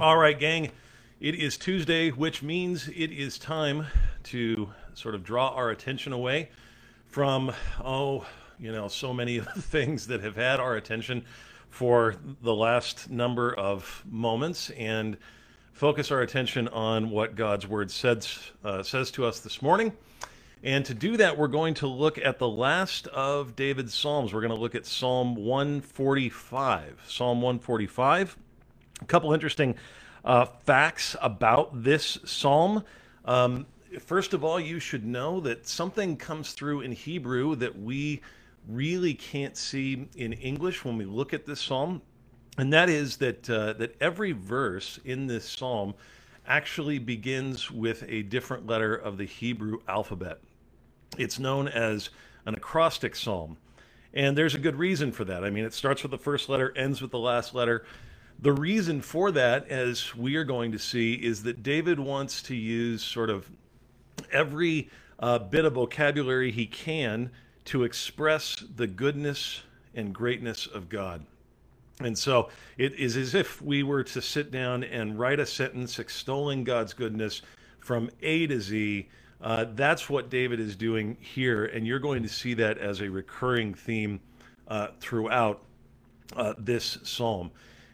All right, gang. It is Tuesday, which means it is time to sort of draw our attention away from, oh, you know, so many of the things that have had our attention for the last number of moments and focus our attention on what God's Word says, uh, says to us this morning. And to do that, we're going to look at the last of David's Psalms. We're going to look at Psalm 145. Psalm 145. A couple interesting uh, facts about this psalm. Um, first of all, you should know that something comes through in Hebrew that we really can't see in English when we look at this psalm, and that is that uh, that every verse in this psalm actually begins with a different letter of the Hebrew alphabet. It's known as an acrostic psalm. And there's a good reason for that. I mean, it starts with the first letter, ends with the last letter. The reason for that, as we are going to see, is that David wants to use sort of every uh, bit of vocabulary he can to express the goodness and greatness of God. And so it is as if we were to sit down and write a sentence extolling God's goodness from A to Z uh, that's what David is doing here, and you're going to see that as a recurring theme uh, throughout uh, this psalm.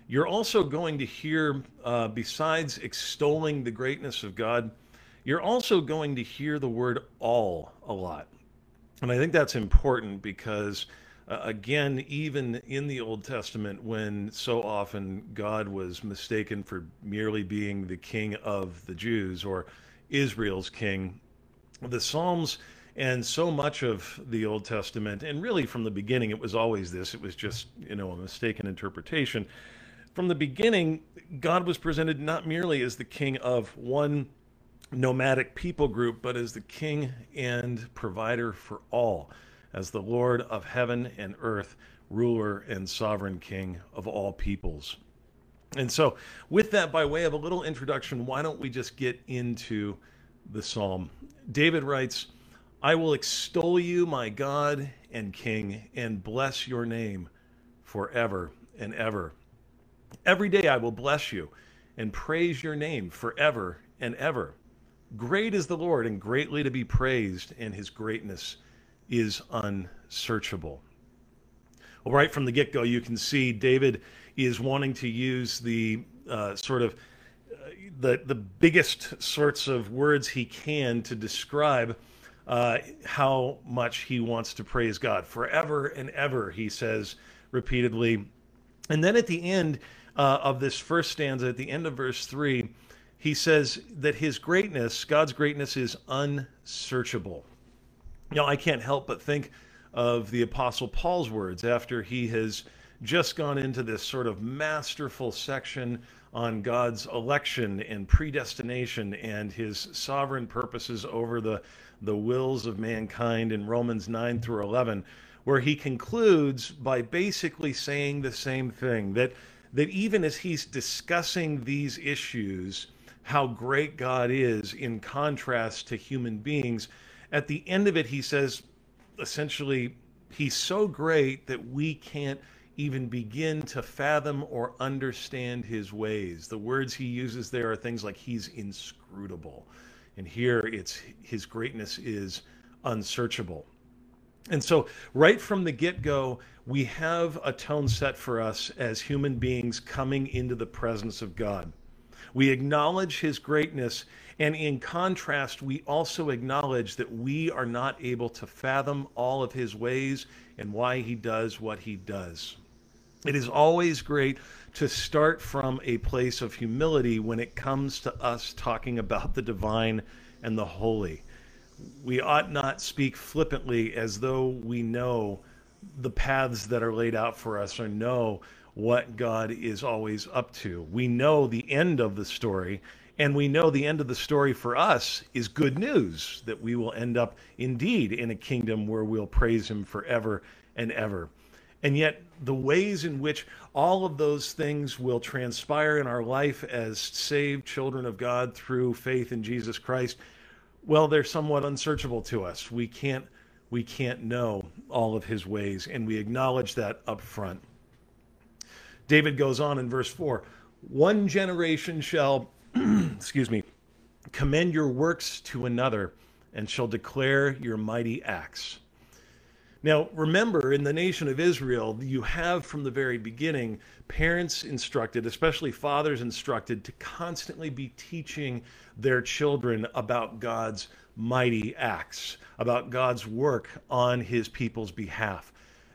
You're also going to hear, uh, besides extolling the greatness of God, you're also going to hear the word all a lot. And I think that's important because, uh, again, even in the Old Testament, when so often God was mistaken for merely being the king of the Jews or Israel's king, the Psalms and so much of the Old Testament, and really from the beginning, it was always this. It was just, you know, a mistaken interpretation. From the beginning, God was presented not merely as the king of one nomadic people group, but as the king and provider for all, as the Lord of heaven and earth, ruler and sovereign king of all peoples. And so, with that, by way of a little introduction, why don't we just get into the psalm. David writes, I will extol you, my God and King, and bless your name forever and ever. Every day I will bless you and praise your name forever and ever. Great is the Lord and greatly to be praised, and his greatness is unsearchable. Well, right from the get go, you can see David is wanting to use the uh, sort of the the biggest sorts of words he can to describe uh, how much he wants to praise God forever and ever. He says repeatedly, and then at the end uh, of this first stanza, at the end of verse three, he says that his greatness, God's greatness, is unsearchable. Know, I can't help but think of the Apostle Paul's words after he has just gone into this sort of masterful section on God's election and predestination and his sovereign purposes over the, the wills of mankind in Romans 9 through 11, where he concludes by basically saying the same thing that, that even as he's discussing these issues, how great God is in contrast to human beings, at the end of it, he says essentially, he's so great that we can't even begin to fathom or understand his ways. The words he uses there are things like he's inscrutable. And here it's his greatness is unsearchable. And so, right from the get go, we have a tone set for us as human beings coming into the presence of God. We acknowledge his greatness, and in contrast, we also acknowledge that we are not able to fathom all of his ways and why he does what he does. It is always great to start from a place of humility when it comes to us talking about the divine and the holy. We ought not speak flippantly as though we know the paths that are laid out for us or know what God is always up to. We know the end of the story, and we know the end of the story for us is good news that we will end up indeed in a kingdom where we'll praise Him forever and ever. And yet, the ways in which all of those things will transpire in our life as saved children of God through faith in Jesus Christ, well, they're somewhat unsearchable to us. We can't we can't know all of his ways, and we acknowledge that up front. David goes on in verse 4 One generation shall, excuse me, commend your works to another and shall declare your mighty acts. Now, remember, in the nation of Israel, you have from the very beginning parents instructed, especially fathers instructed, to constantly be teaching their children about God's mighty acts, about God's work on his people's behalf.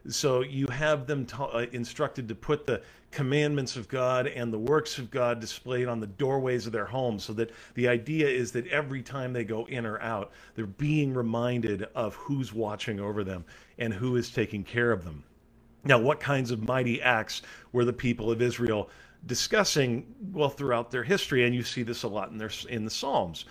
So you have them ta- uh, instructed to put the commandments of God and the works of God displayed on the doorways of their homes so that the idea is that every time they go in or out, they're being reminded of who's watching over them and who is taking care of them. Now, what kinds of mighty acts were the people of Israel discussing well throughout their history? And you see this a lot in their in the Psalms.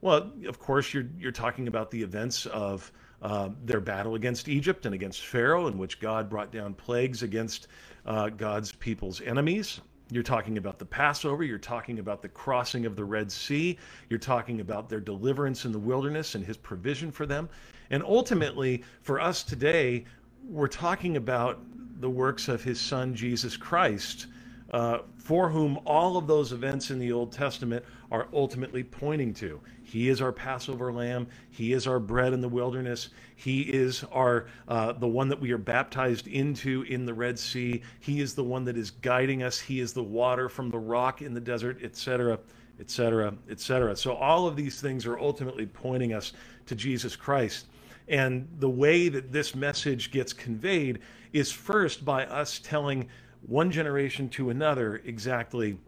Well, of course, you're you're talking about the events of uh, their battle against Egypt and against Pharaoh, in which God brought down plagues against uh, God's people's enemies. You're talking about the Passover. You're talking about the crossing of the Red Sea. You're talking about their deliverance in the wilderness and his provision for them. And ultimately, for us today, we're talking about the works of his son, Jesus Christ, uh, for whom all of those events in the Old Testament are ultimately pointing to. He is our Passover lamb. He is our bread in the wilderness. He is our uh, the one that we are baptized into in the Red Sea. He is the one that is guiding us. He is the water from the rock in the desert, etc., etc., etc. So all of these things are ultimately pointing us to Jesus Christ. And the way that this message gets conveyed is first by us telling one generation to another exactly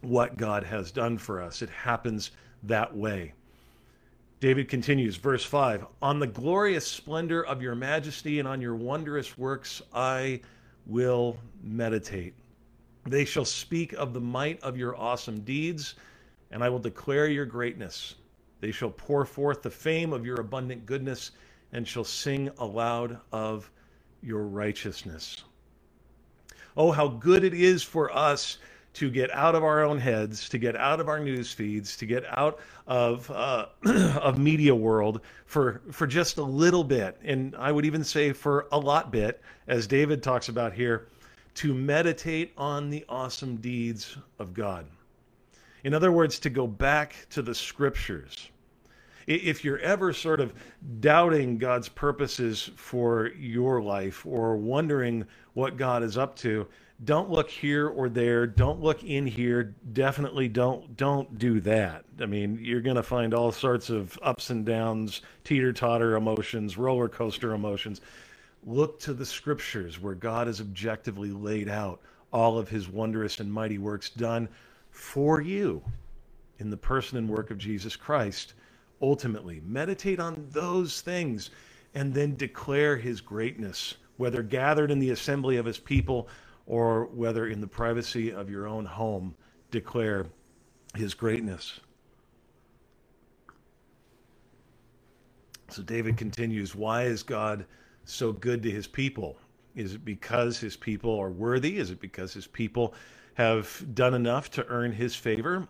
what God has done for us. It happens that way. David continues, verse 5 On the glorious splendor of your majesty and on your wondrous works I will meditate. They shall speak of the might of your awesome deeds, and I will declare your greatness. They shall pour forth the fame of your abundant goodness and shall sing aloud of your righteousness. Oh, how good it is for us to get out of our own heads, to get out of our news feeds, to get out of uh, of media world for for just a little bit, and I would even say for a lot bit, as David talks about here, to meditate on the awesome deeds of God. In other words, to go back to the scriptures if you're ever sort of doubting God's purposes for your life or wondering what God is up to, don't look here or there. Don't look in here. Definitely don't don't do that. I mean you're going to find all sorts of ups and downs teeter totter emotions roller coaster emotions. Look to the scriptures where god has objectively laid out all of his wondrous and mighty works done for you in the person and work of jesus christ ultimately. Meditate on those things and then declare his greatness, whether gathered in the assembly of his people or whether in the privacy of your own home, declare his greatness. So David continues, Why is God so good to his people? Is it because his people are worthy? Is it because his people have done enough to earn his favor?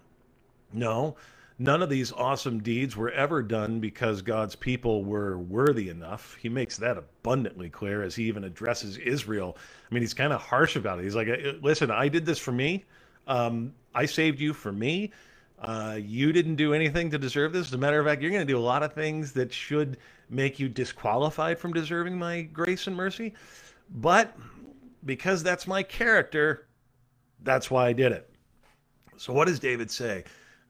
No. None of these awesome deeds were ever done because God's people were worthy enough. He makes that abundantly clear as he even addresses Israel. I mean, he's kind of harsh about it. He's like, uh, listen, I did this for me. Um, I saved you for me. Uh, you didn't do anything to deserve this. As a matter of fact, you're going to do a lot of things that should make you disqualified from deserving my grace and mercy. But because that's my character, that's why I did it. So, what does David say?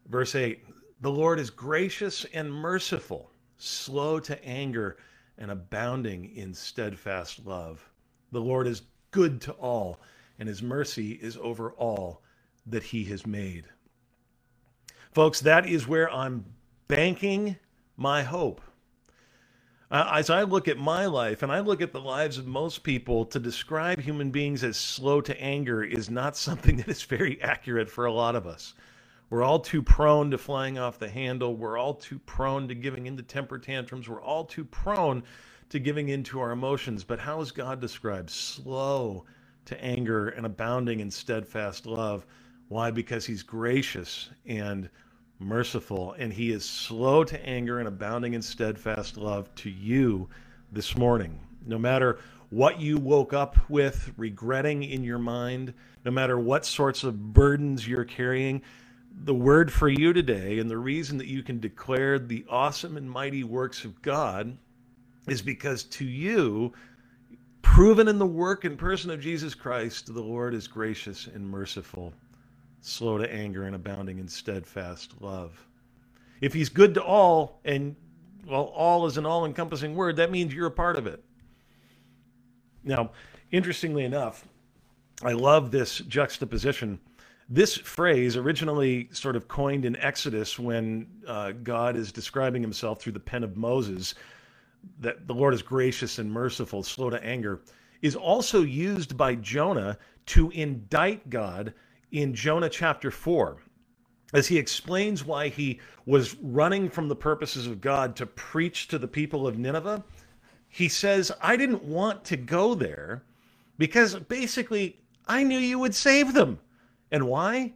Verse 8 the Lord is gracious and merciful, slow to anger, and abounding in steadfast love. The Lord is good to all, and his mercy is over all that he has made. Folks, that is where I'm banking my hope. Uh, as I look at my life and I look at the lives of most people, to describe human beings as slow to anger is not something that is very accurate for a lot of us. We're all too prone to flying off the handle. We're all too prone to giving into temper tantrums. We're all too prone to giving into our emotions. But how is God described? Slow to anger and abounding in steadfast love. Why? Because he's gracious and merciful, and he is slow to anger and abounding in steadfast love to you this morning. No matter what you woke up with regretting in your mind, no matter what sorts of burdens you're carrying, the word for you today and the reason that you can declare the awesome and mighty works of God is because to you, proven in the work and person of Jesus Christ, the Lord is gracious and merciful, slow to anger and abounding in steadfast love. If he's good to all, and well, all is an all encompassing word, that means you're a part of it. Now, interestingly enough, I love this juxtaposition. This phrase originally sort of coined in Exodus when uh, God is describing himself through the pen of Moses, that the Lord is gracious and merciful, slow to anger, is also used by Jonah to indict God in Jonah chapter 4 as he explains why he was running from the purposes of God to preach to the people of Nineveh, he says, I didn't want to go there because basically I knew you would save them. And why?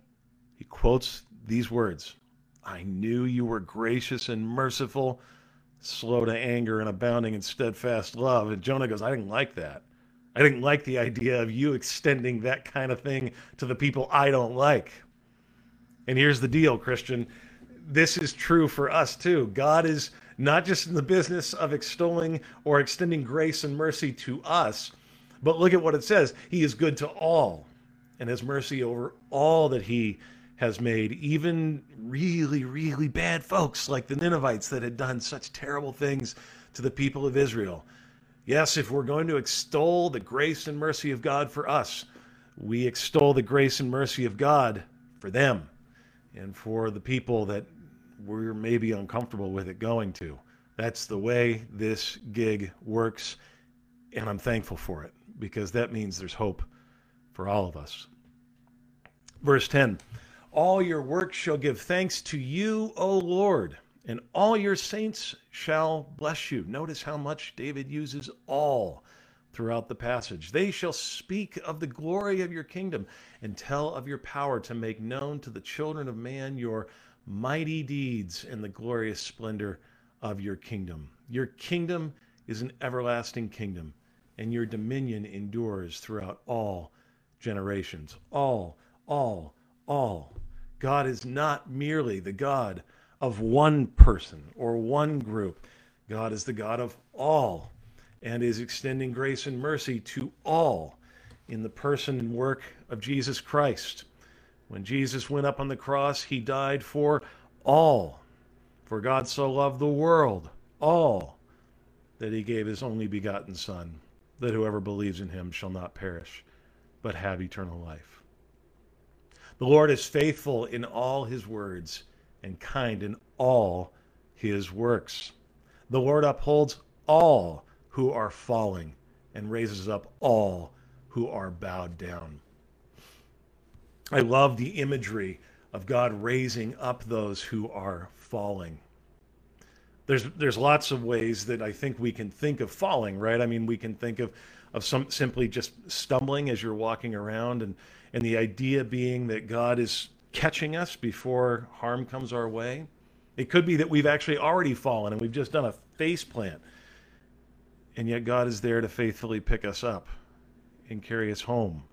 He quotes these words I knew you were gracious and merciful, slow to anger, and abounding in steadfast love. And Jonah goes, I didn't like that. I didn't like the idea of you extending that kind of thing to the people I don't like. And here's the deal, Christian. This is true for us too. God is not just in the business of extolling or extending grace and mercy to us, but look at what it says. He is good to all and has mercy over all that he has made, even really, really bad folks like the Ninevites that had done such terrible things to the people of Israel. Yes, if we're going to extol the grace and mercy of God for us, we extol the grace and mercy of God for them and for the people that we're maybe uncomfortable with it going to. That's the way this gig works, and I'm thankful for it because that means there's hope for all of us. Verse 10 All your works shall give thanks to you, O Lord, and all your saints shall bless you. Notice how much David uses all throughout the passage. They shall speak of the glory of your kingdom and tell of your power to make known to the children of man your mighty deeds and the glorious splendor of your kingdom. Your kingdom is an everlasting kingdom, and your dominion endures throughout all generations. All, all, all. God is not merely the God of one person or one group. God is the God of all and is extending grace and mercy to all in the person and work of Jesus Christ. When Jesus went up on the cross, he died for all. For God so loved the world, all, that he gave his only begotten Son, that whoever believes in him shall not perish, but have eternal life. The Lord is faithful in all his words and kind in all his works. The Lord upholds all who are falling and raises up all who are bowed down. I love the imagery of God raising up those who are falling. There's there's lots of ways that I think we can think of falling, right? I mean, we can think of of some simply just stumbling as you're walking around and and the idea being that God is catching us before harm comes our way. It could be that we've actually already fallen and we've just done a face plant and yet God is there to faithfully pick us up and carry us home.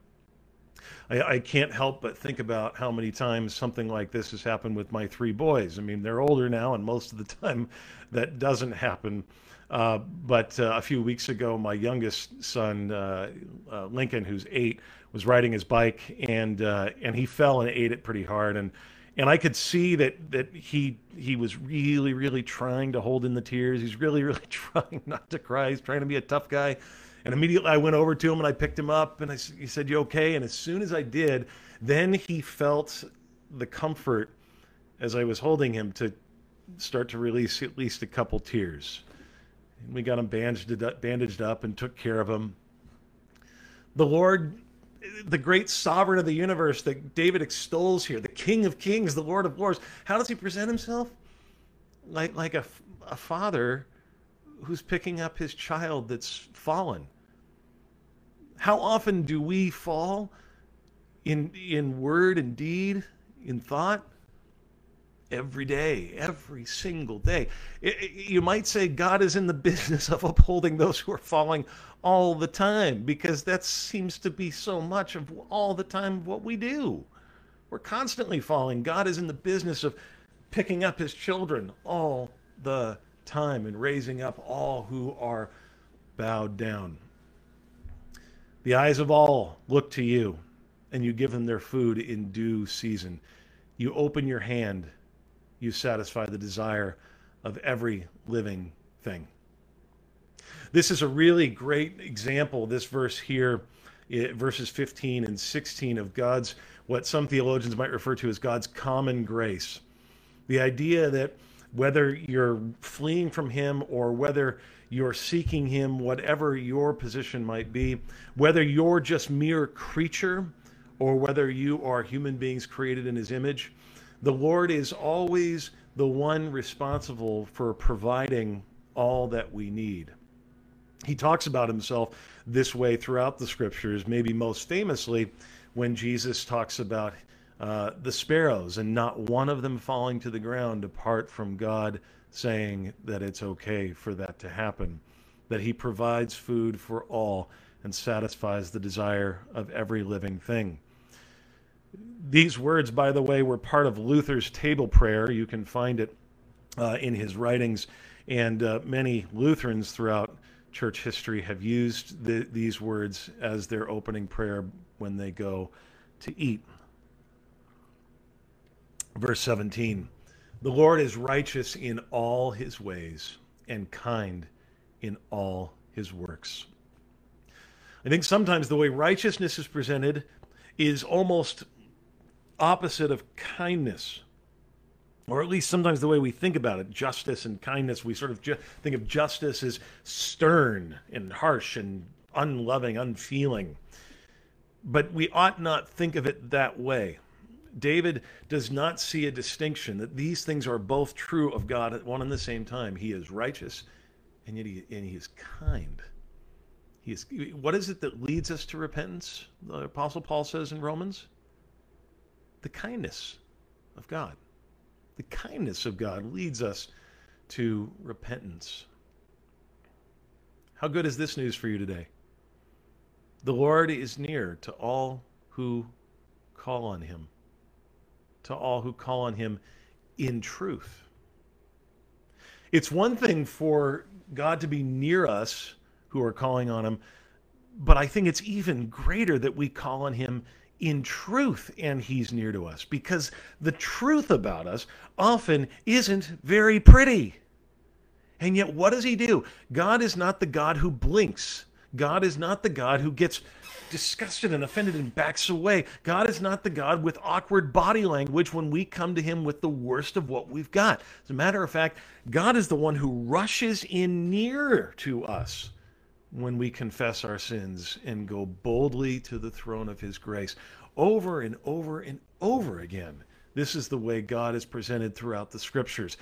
I, I, can't help but think about how many times something like this has happened with my three boys. I mean, they're older now, and most of the time that doesn't happen. Uh, but uh, a few weeks ago, my youngest son, uh, uh Lincoln, who's eight, was riding his bike and uh, and he fell and ate it pretty hard. And and I could see that that he he was really really trying to hold in the tears. He's really really trying not to cry. He's trying to be a tough guy. And immediately I went over to him and I picked him up and I, he said, "You okay?" And as soon as I did, then he felt the comfort as I was holding him to start to release at least a couple tears. And we got him bandaged up, bandaged up and took care of him. The Lord the great sovereign of the universe that David extols here, the King of Kings, the Lord of Lords. How does he present himself? Like like a, a father who's picking up his child that's fallen. How often do we fall in in word and deed, in thought? Every day, every single day. It, it, you might say God is in the business of upholding those who are falling all the time because that seems to be so much of all the time what we do. We're constantly falling. God is in the business of picking up his children all the time and raising up all who are bowed down. The eyes of all look to you, and you give them their food in due season. You open your hand, you satisfy the desire of every living thing. This is a really great example, this verse here, eh, verses 15 and 16 of God's, what some theologians might refer to as God's common grace. The idea that whether you're fleeing from Him or whether you're seeking Him, whatever your position might be, whether you're just mere creature or whether you are human beings created in His image, the Lord is always the one responsible for providing all that we need. He talks about himself this way throughout the scriptures, maybe most famously when Jesus talks about uh, the sparrows and not one of them falling to the ground apart from God saying that it's okay for that to happen, that he provides food for all and satisfies the desire of every living thing. These words, by the way, were part of Luther's table prayer. You can find it uh, in his writings, and uh, many Lutherans throughout church history have used the, these words as their opening prayer when they go to eat. Verse 17 The Lord is righteous in all his ways and kind in all his works. I think sometimes the way righteousness is presented is almost opposite of kindness or at least sometimes the way we think about it, justice and kindness, we sort of ju- think of justice as stern and harsh and unloving, unfeeling. But we ought not think of it that way. David does not see a distinction that these things are both true of God at one and the same time. He is righteous, and yet he, and he is kind. He is, what is it that leads us to repentance? The Apostle Paul says in Romans, the kindness of God the kindness of God leads us to repentance. How good is this news for you today? The Lord is near to all who call on him, to all who call on him in truth. It's one thing for God to be near us who are calling on him, but I think it's even greater that we call on him in truth and he's near to us because the truth about us often isn't very pretty. And yet, what does he do? God is not the God who blinks. God is not the God who gets disgusted and offended and backs away. God is not the God with awkward body language when we come to him with the worst of what we've got. As a matter of fact, God is the one who rushes in near to us when we confess our sins and go boldly to the throne of His grace over and over and over again. This is the way God is presented throughout the scriptures.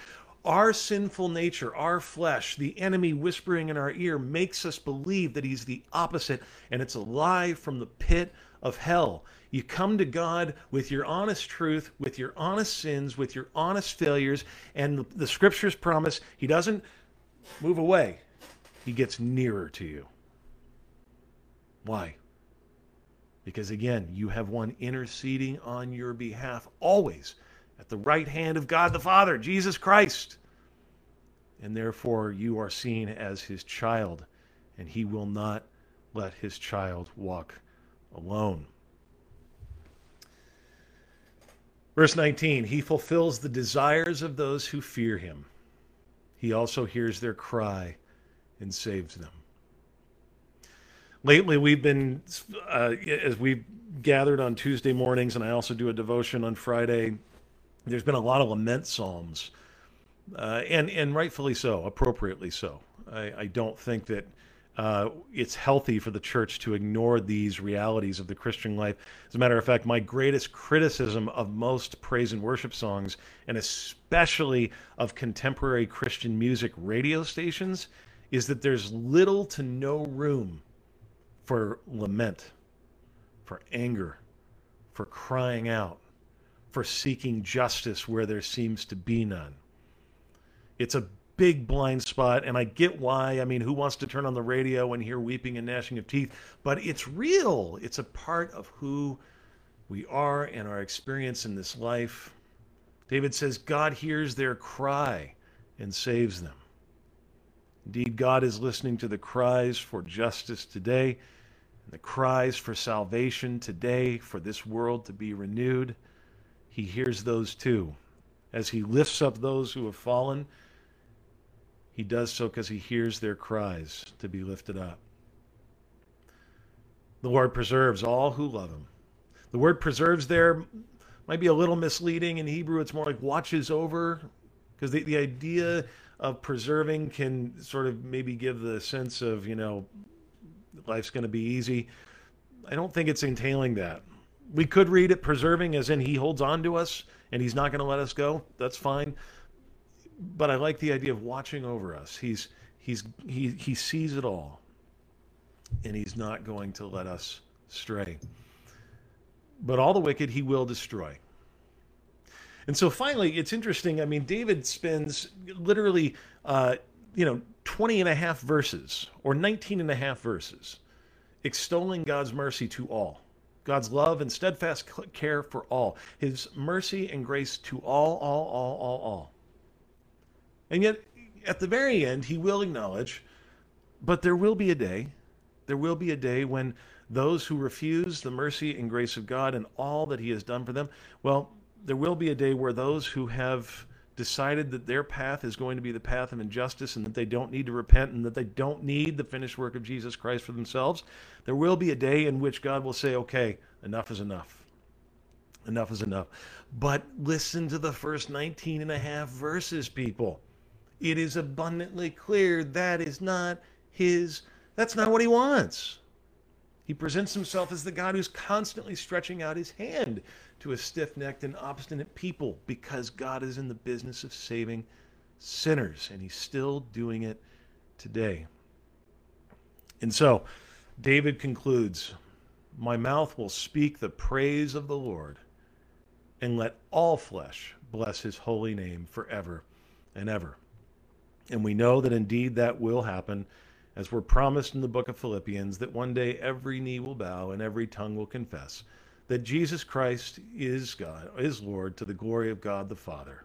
Our sinful nature, our flesh, the enemy whispering in our ear makes us believe that he's the opposite and it's a lie from the pit of hell. You come to God with your honest truth, with your honest sins, with your honest failures, and the, the scriptures promise he doesn't move away he gets nearer to you. Why? Because again, you have one interceding on your behalf always at the right hand of God the Father, Jesus Christ. And therefore, you are seen as his child, and he will not let his child walk alone. Verse 19 He fulfills the desires of those who fear him. He also hears their cry and saves them. Lately, we've been, uh, as we've gathered on Tuesday mornings, and I also do a devotion on Friday, there's been a lot of lament psalms, uh, and, and rightfully so, appropriately so. I, I don't think that uh, it's healthy for the church to ignore these realities of the Christian life. As a matter of fact, my greatest criticism of most praise and worship songs, and especially of contemporary Christian music radio stations, is that there's little to no room for lament, for anger, for crying out, for seeking justice where there seems to be none. It's a big blind spot, and I get why. I mean, who wants to turn on the radio and hear weeping and gnashing of teeth? But it's real. It's a part of who we are and our experience in this life. David says, God hears their cry and saves them. Indeed, God is listening to the cries for justice today and the cries for salvation today, for this world to be renewed. He hears those too. As he lifts up those who have fallen, he does so because he hears their cries to be lifted up. The Lord preserves all who love him. The word preserves there might be a little misleading in Hebrew. It's more like watches over, because the, the idea of preserving can sort of maybe give the sense of, you know, life's going to be easy. I don't think it's entailing that. We could read it preserving as in he holds on to us and he's not going to let us go. That's fine. But I like the idea of watching over us. He's he's he he sees it all and he's not going to let us stray. But all the wicked he will destroy. And so finally, it's interesting. I mean, David spends literally, uh, you know, 20 and a half verses or 19 and a half verses extolling God's mercy to all, God's love and steadfast care for all, his mercy and grace to all, all, all, all, all. And yet, at the very end, he will acknowledge, but there will be a day, there will be a day when those who refuse the mercy and grace of God and all that he has done for them, well, there will be a day where those who have decided that their path is going to be the path of injustice and that they don't need to repent and that they don't need the finished work of Jesus Christ for themselves, there will be a day in which God will say, okay, enough is enough. Enough is enough. But listen to the first 19 and a half verses, people. It is abundantly clear that is not his, that's not what he wants. He presents himself as the God who's constantly stretching out his hand to a stiff necked and obstinate people because God is in the business of saving sinners, and he's still doing it today. And so, David concludes My mouth will speak the praise of the Lord, and let all flesh bless his holy name forever and ever. And we know that indeed that will happen, as we're promised in the book of Philippians, that one day every knee will bow and every tongue will confess that Jesus Christ is God, is Lord, to the glory of God the Father.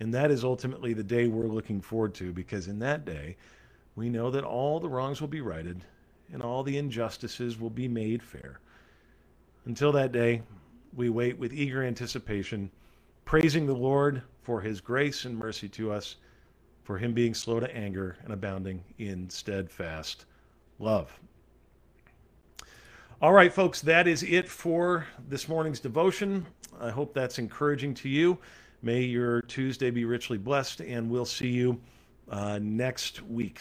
And that is ultimately the day we're looking forward to, because in that day, we know that all the wrongs will be righted and all the injustices will be made fair. Until that day, we wait with eager anticipation, praising the Lord for his grace and mercy to us, for him being slow to anger and abounding in steadfast love. All right, folks, that is it for this morning's devotion. I hope that's encouraging to you. May your Tuesday be richly blessed, and we'll see you uh, next week.